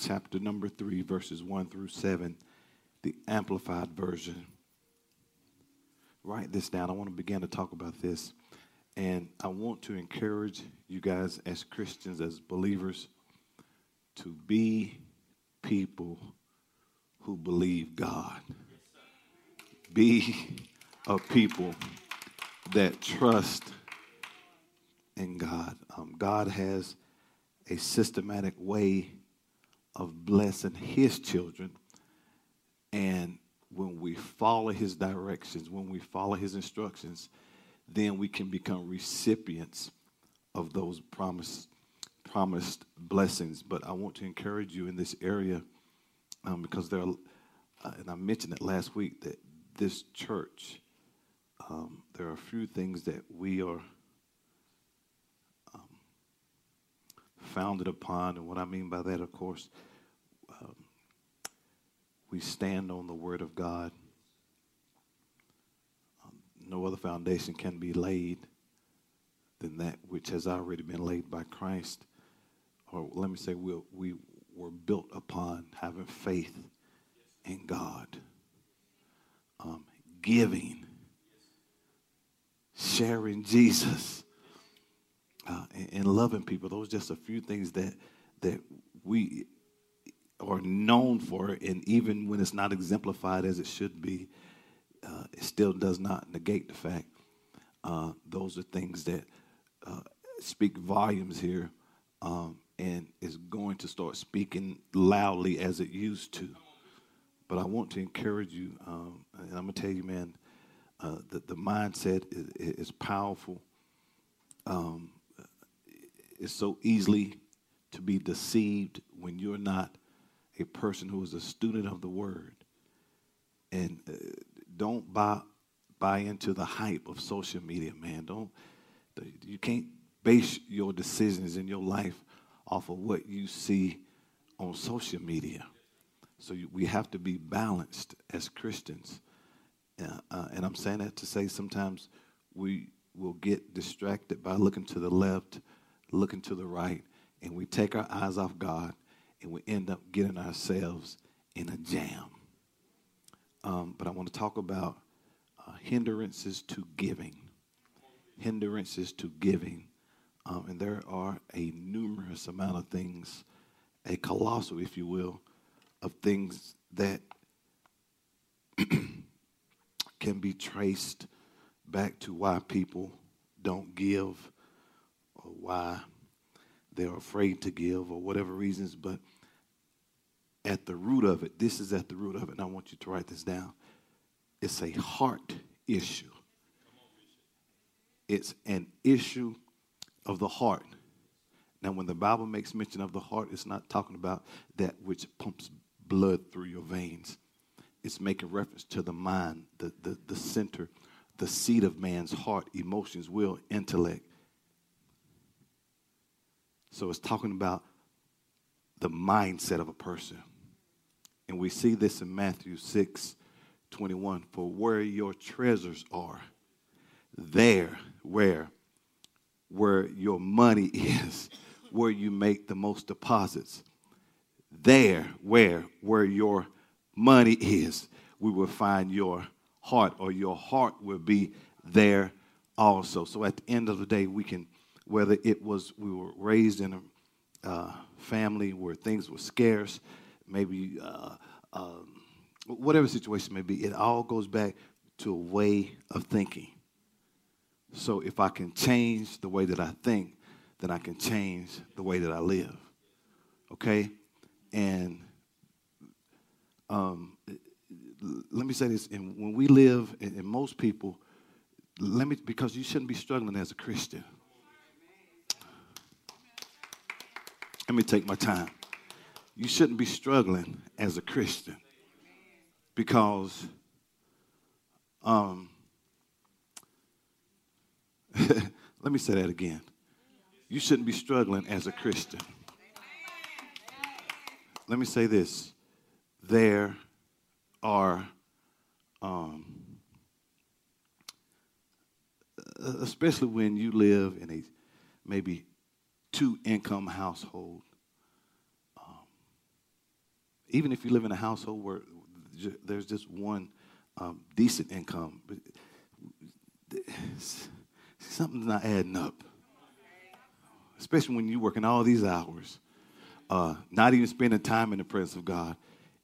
chapter number 3, verses 1 through 7, the Amplified Version. Write this down. I want to begin to talk about this. And I want to encourage you guys, as Christians, as believers, to be people who believe God. Be a people that trust in God. Um, God has a systematic way of blessing his children. And when we follow his directions, when we follow his instructions, then we can become recipients of those promised promised blessings. But I want to encourage you in this area um, because there are, uh, and I mentioned it last week that this church, um, there are a few things that we are founded upon, and what I mean by that, of course, um, we stand on the Word of God. Um, no other foundation can be laid than that which has already been laid by Christ. Or let me say, we, we were built upon having faith in God, um, giving, sharing Jesus, uh, and, loving people. Those are just a few things that that we are known for, and even when it's not exemplified as it should be, uh, it still does not negate the fact uh, those are things that uh, speak volumes here, um, and is going to start speaking loudly as it used to. But I want to encourage you, um, and I'm gonna tell you, man, uh, that the mindset is, is powerful. Um, it's so easily to be deceived when you're not a person who is a student of the word. And uh, don't buy buy into the hype of social media, man. Don't you can't base your decisions in your life off of what you see on social media. So you, we have to be balanced as Christians. Uh, uh, and I'm saying that to say sometimes we will get distracted by looking to the left, looking to the right, and we take our eyes off God and we end up getting ourselves in a jam. Um, but I want to talk about uh, hindrances to giving. Hindrances to giving. Um, and there are a numerous amount of things, a colossal, if you will, of things that can be traced back to why people don't give or why they're afraid to give or whatever reasons, but at the root of it, this is at the root of it, and I want you to write this down. It's a heart issue. It's an issue of the heart. Now, when the Bible makes mention of the heart, it's not talking about that which pumps blood through your veins. It's making reference to the mind, the, the, the center, the seat of man's heart, emotions, will, intellect. So it's talking about the mindset of a person. And we see this in Matthew 6 21. For where your treasures are, there, where? Where your money is, where you make the most deposits. There, where? Where your money is, we will find your heart, or your heart will be there also. So at the end of the day, we can whether it was we were raised in a uh, family where things were scarce, maybe uh, um, whatever situation may be, it all goes back to a way of thinking. So if I can change the way that I think, then I can change the way that I live. Okay? And um, let me say this, and when we live, and, most people, let me, because you shouldn't be struggling as a Christian. Let me take my time. You shouldn't be struggling as a Christian because um, let me say that again. You shouldn't be struggling as a Christian. Let me say this. There are, um, especially when you live in a maybe two income household. Um, even if you live in a household where there's just one um, decent income, something's not adding up. Especially when you're working all these hours, uh, not even spending time in the presence of God,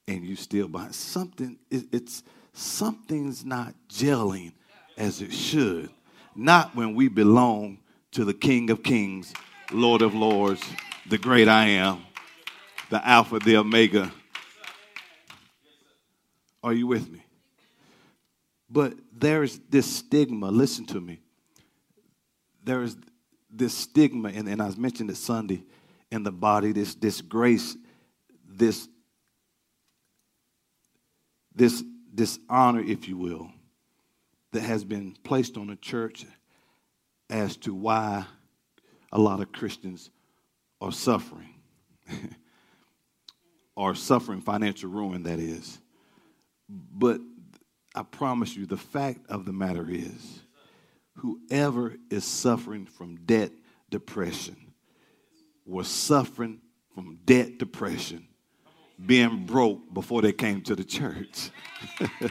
and you still behind. Something it, it's something's not gelling as it should. Not when we belong to the King of Kings Lord of Lords, the great I am, the Alpha, the Omega. Are you with me? But there's this stigma, listen to me. There is this stigma, and, and I mentioned it Sunday in the body, this, this grace, this, this, this honor, if you will, that has been placed on the church as to why a lot of Christians are suffering, are suffering financial ruin, that is. But I promise you, the fact of the matter is, whoever is suffering from debt depression was suffering from debt depression, being broke before they came to the church.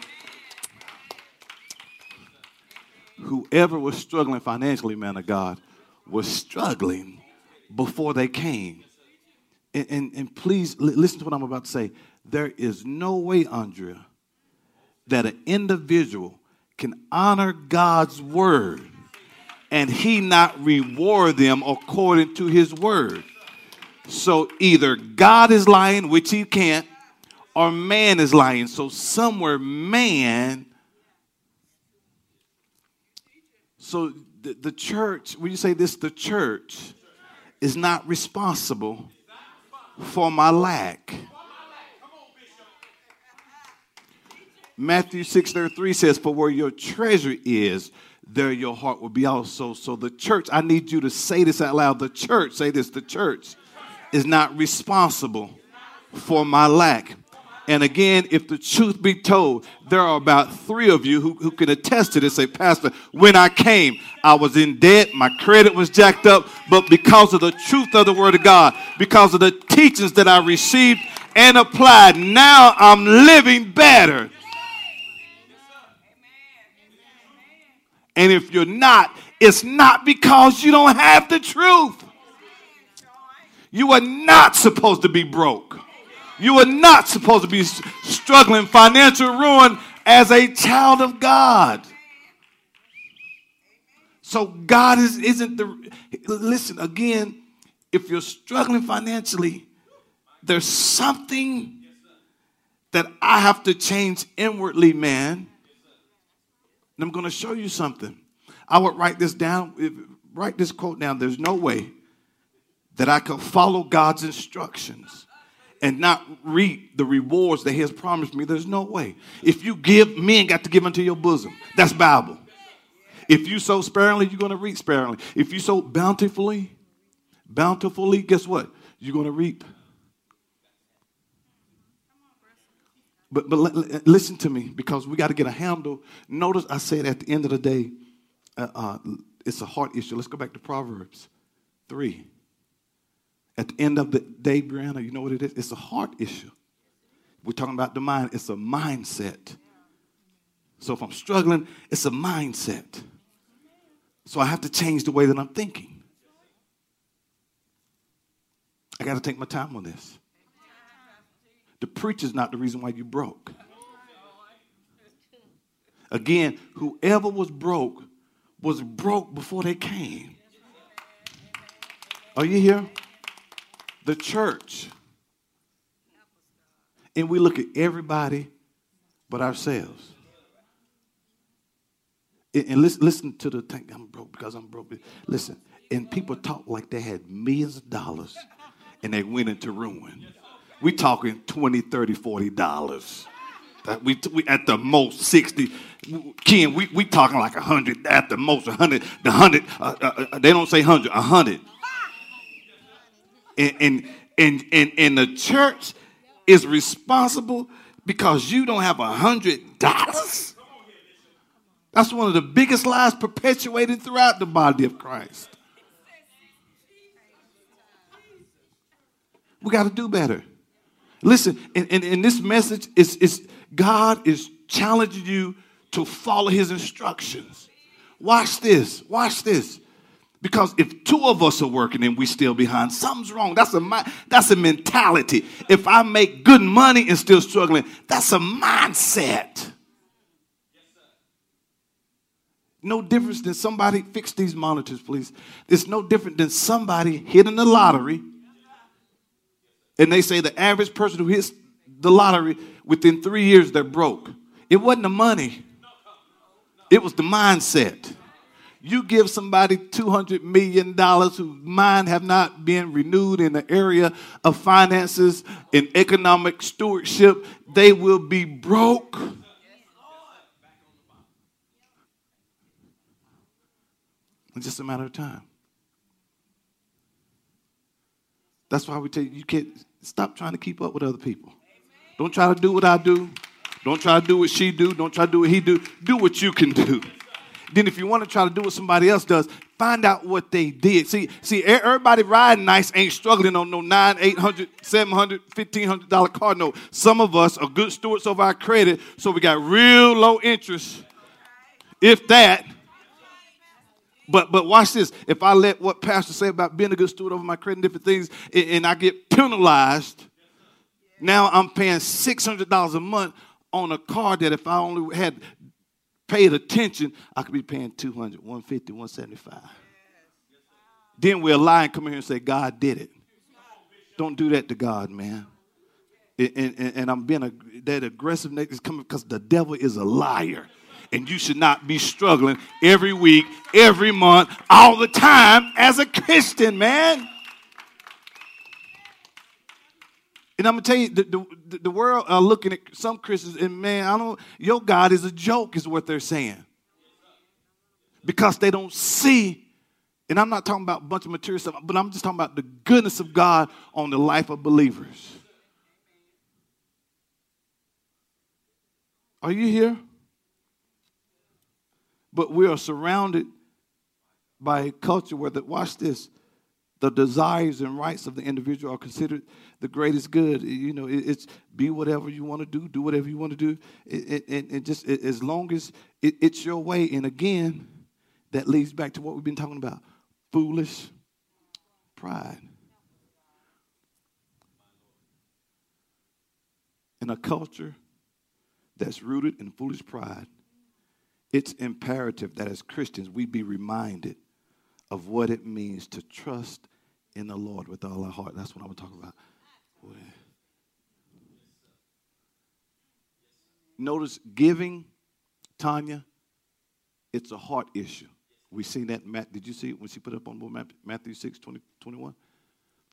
whoever was struggling financially, man of God, was struggling before they came. And, and, and please listen to what I'm about to say. There is no way, Andrea, that an individual can honor God's word and he not reward them according to his word. So either God is lying, which he can't, or man is lying. So somewhere man. So the, the church, when you say this, the church is not responsible for my lack. Matthew 6 33 says, For where your treasure is, there your heart will be also. So the church, I need you to say this out loud. The church, say this, the church is not responsible for my lack. And again, if the truth be told, there are about three of you who, who can attest to this. Say, Pastor, when I came, I was in debt, my credit was jacked up, but because of the truth of the Word of God, because of the teachings that I received and applied, now I'm living better. And if you're not, it's not because you don't have the truth. You are not supposed to be broke. You are not supposed to be struggling financial ruin as a child of God. So God is, isn't the listen again, if you're struggling financially, there's something that I have to change inwardly, man. And I'm going to show you something. I would write this down, write this quote down. There's no way that I could follow God's instructions and not reap the rewards that he has promised me, there's no way. If you give, men got to give unto your bosom. That's Bible. If you sow sparingly, you're going to reap sparingly. If you sow bountifully, bountifully, guess what? You're going to reap. But, but listen to me because we got to get a handle. Notice I said at the end of the day, uh, uh, it's a heart issue. Let's go back to Proverbs 3. At the end of the day, Brianna, you know what it is? It's a heart issue. We're talking about the mind, it's a mindset. So if I'm struggling, it's a mindset. So I have to change the way that I'm thinking. I got to take my time on this. The preacher's not the reason why you broke. Again, whoever was broke was broke before they came. Are you here? The church. And we look at everybody but ourselves. And listen, listen to the thing, I'm broke because I'm broke. Listen, and people talk like they had millions of dollars and they went into ruin. We talking 20, 30, 40 dollars. We, we at the most 60 ken we, we talking like a hundred at the most a hundred the hundred uh, uh, uh, they don't say hundred a hundred and, and and and the church is responsible because you don't have a hundred dollars that's one of the biggest lies perpetuated throughout the body of christ we got to do better listen and, and this message is, is god is challenging you to follow his instructions. Watch this. Watch this. Because if two of us are working and we still behind, something's wrong. That's a that's a mentality. If I make good money and still struggling, that's a mindset. No difference than somebody fix these monitors, please. It's no different than somebody hitting the lottery, and they say the average person who hits the lottery within three years they're broke. It wasn't the money. It was the mindset. You give somebody $200 million whose mind have not been renewed in the area of finances and economic stewardship, they will be broke. It's just a matter of time. That's why we tell you, you can't stop trying to keep up with other people. Don't try to do what I do. Don't try to do what she do. Don't try to do what he do. Do what you can do. Then if you want to try to do what somebody else does, find out what they did. See, see, everybody riding nice ain't struggling on no nine, eight hundred, seven hundred, fifteen hundred dollar car note. Some of us are good stewards of our credit, so we got real low interest, if that. But but watch this. If I let what pastor say about being a good steward over my credit and different things, and, and I get penalized, now I'm paying six hundred dollars a month on a car that if I only had paid attention, I could be paying 200, 150, 175. Then we'll lie and come here and say, God did it. Don't do that to God, man. And, and, and I'm being a, that aggressive is coming because the devil is a liar. And you should not be struggling every week, every month, all the time as a Christian, man. And I'm gonna tell you, the, the, the world are looking at some Christians, and man, I don't. Your God is a joke, is what they're saying, because they don't see. And I'm not talking about a bunch of material stuff, but I'm just talking about the goodness of God on the life of believers. Are you here? But we are surrounded by a culture where that watch this the desires and rights of the individual are considered the greatest good. You know, it's be whatever you want to do, do whatever you want to do, and just as long as it's your way. And again, that leads back to what we've been talking about: foolish pride. In a culture that's rooted in foolish pride, it's imperative that as Christians we be reminded of what it means to trust in the Lord with all our heart. That's what I am talking about. Notice giving, Tanya, it's a heart issue. We seen that. Matt, did you see it when she put up on Matthew 6, 20, 21?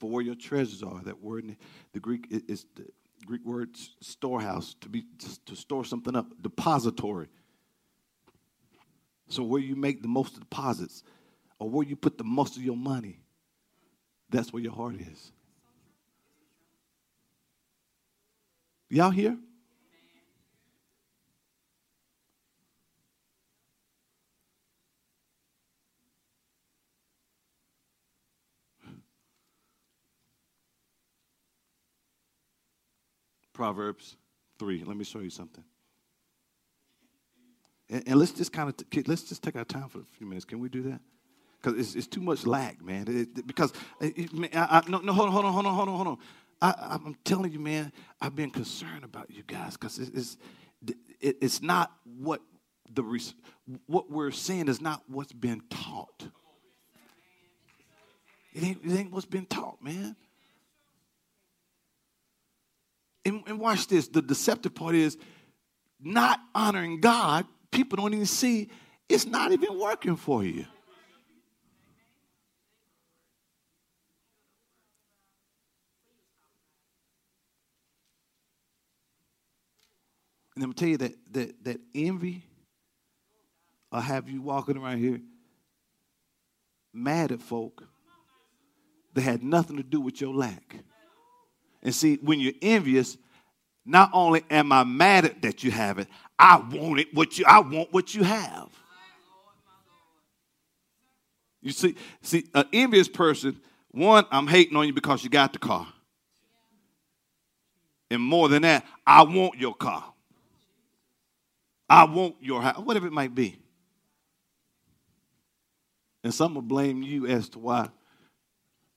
For where your treasures are, that word in the Greek is the Greek word storehouse, to be to store something up, depository. So where you make the most deposits, or where you put the most of your money, that's where your heart is. Y'all here? Proverbs 3. Let me show you something. And, and let's just kind of, t- let's just take our time for a few minutes. Can we do that? Because it's, it's, too much lag, man. It, because uh, it, I, I, no, no, hold on, hold on, hold on, hold on, hold on. I, am telling you, man, I've been concerned about you guys because it, it's it, it's not what the what we're seeing is not what's been taught. It ain't, it ain't what's been taught, man. And, and watch this. The deceptive part is not honoring God. People don't even see it's not even working for you. Let me tell you that that that envy will have you walking around here mad at folk that had nothing to do with your lack. And see, when you're envious, not only am I mad at that you have it, I want it what you I want what you have. You see, see, an envious person, one, I'm hating on you because you got the car. And more than that, I want your car. I want your house, whatever it might be. And some will blame you as to why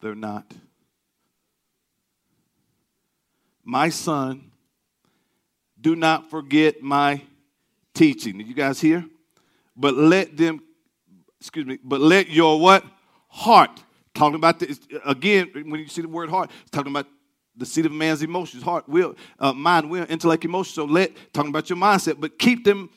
they're not. My son, do not forget my teaching. Did you guys hear? But let them, excuse me, but let your what? Heart. Talking about this, again, when you see the word heart, it's talking about the seat of a man's emotions, heart, will, uh, mind, will, intellect, emotion. So let, talking about your mindset, but keep them,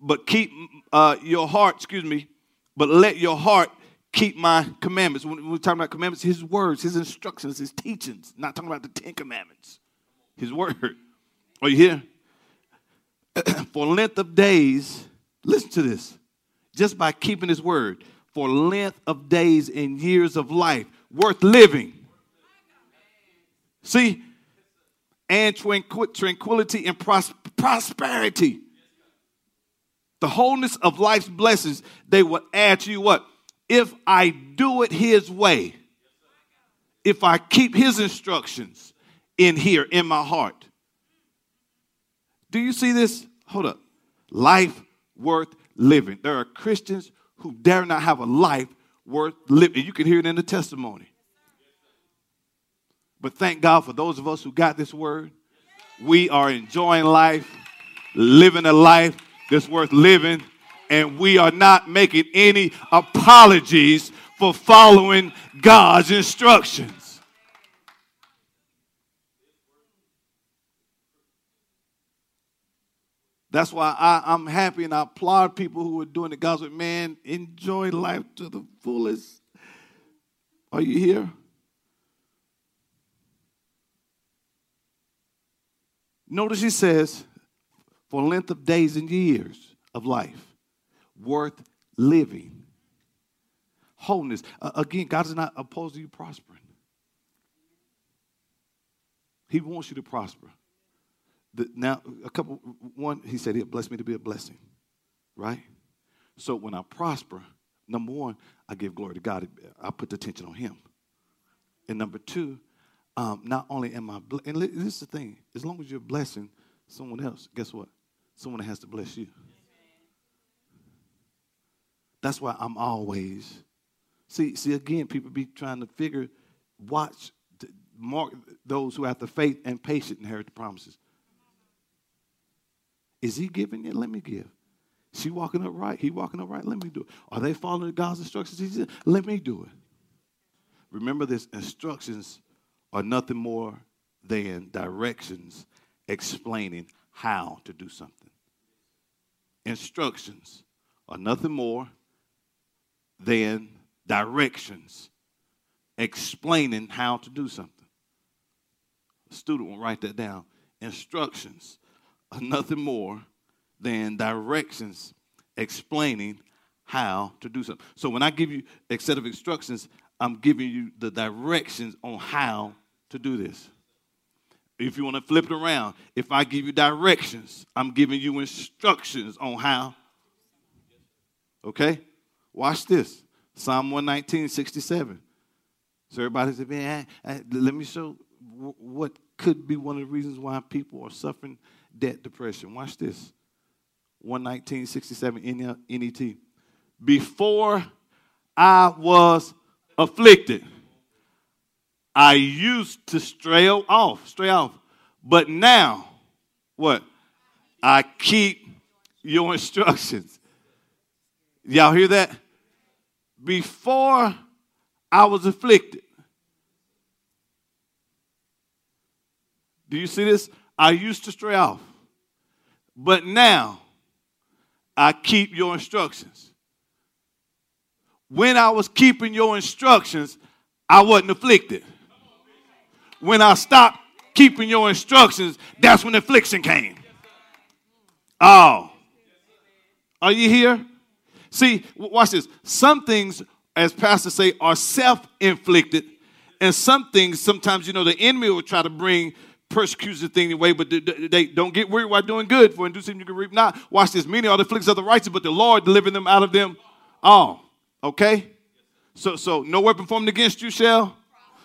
but keep uh, your heart, excuse me, but let your heart keep my commandments. When we're talking about commandments, his words, his instructions, his teachings, not talking about the Ten Commandments, his word. Are you here? for length of days, listen to this, just by keeping his word, for length of days and years of life, worth living. See, and tranquility and pros- prosperity. The wholeness of life's blessings, they will add to you what? If I do it his way, if I keep his instructions in here, in my heart. Do you see this? Hold up. Life worth living. There are Christians who dare not have a life worth living. You can hear it in the testimony. But thank God for those of us who got this word. We are enjoying life, living a life that's worth living, and we are not making any apologies for following God's instructions. That's why I, am happy and I applaud people who are doing the gospel. Man, enjoy life to the fullest. Are you here? Notice he says, for length of days and years of life, worth living. Wholeness. Uh, again, God is not opposed to you prospering. He wants you to prosper. The, now, a couple, one, he said, He'll bless me to be a blessing, right? So when I prosper, number one, I give glory to God. I put the attention on Him. And number two, um, not only am I, and this is the thing, as long as you're blessing someone else, guess what? Someone has to bless you. That's why I'm always, see, see again, people be trying to figure, watch, mark those who have the faith and patience inherit the promises. Is he giving it? Let me give. She walking up right. He walking up right. Let me do it. Are they following God's instructions? He said, Let me do it. Remember this instructions are nothing more than directions explaining how to do something. Instructions are nothing more than directions explaining how to do something. A student will write that down. Instructions are nothing more than directions explaining how to do something. So when I give you a set of instructions, I'm giving you the directions on how to do this. If you want to flip it around, if I give you directions, I'm giving you instructions on how. Okay? Watch this. Psalm 119, 67. So everybody said, man, let me show what could be one of the reasons why people are suffering debt depression. Watch this. 119, 67 NET. Before I was afflicted. I used to stray off, stray off. But now, what? I keep your instructions. Y'all hear that? Before I was afflicted. Do you see this? I used to stray off. But now I keep your instructions when I was keeping your instructions, I wasn't afflicted. When I stopped keeping your instructions, that's when affliction came. Oh. Are you here? See, watch this. Some things, as pastors say, are self inflicted, and some things, sometimes, you know, the enemy will try to bring persecution thing away, but they, don't get weary while doing good, for in due season you can reap not. Watch this. Many are the afflictions of the righteous, but the Lord delivering them out of them all. Okay? So, so no weapon formed against you shall.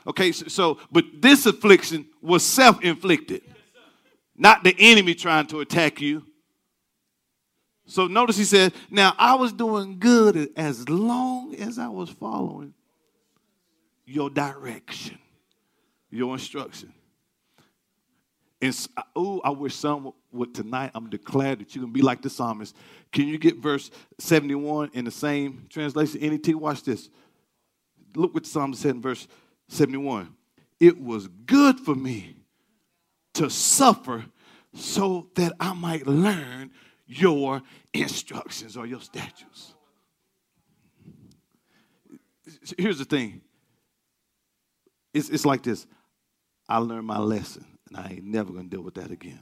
Okay, so, so but this affliction was self-inflicted, not the enemy trying to attack you. So notice he said, Now I was doing good as long as I was following your direction, your instruction. And oh, I wish some would tonight. I'm declared that you can be like the psalmist. Can you get verse 71 in the same translation? NET, watch this. Look what the psalmist said in verse 71. It was good for me to suffer so that I might learn your instructions or your statutes. Here's the thing it's, it's like this I learned my lesson, and I ain't never to deal with that again.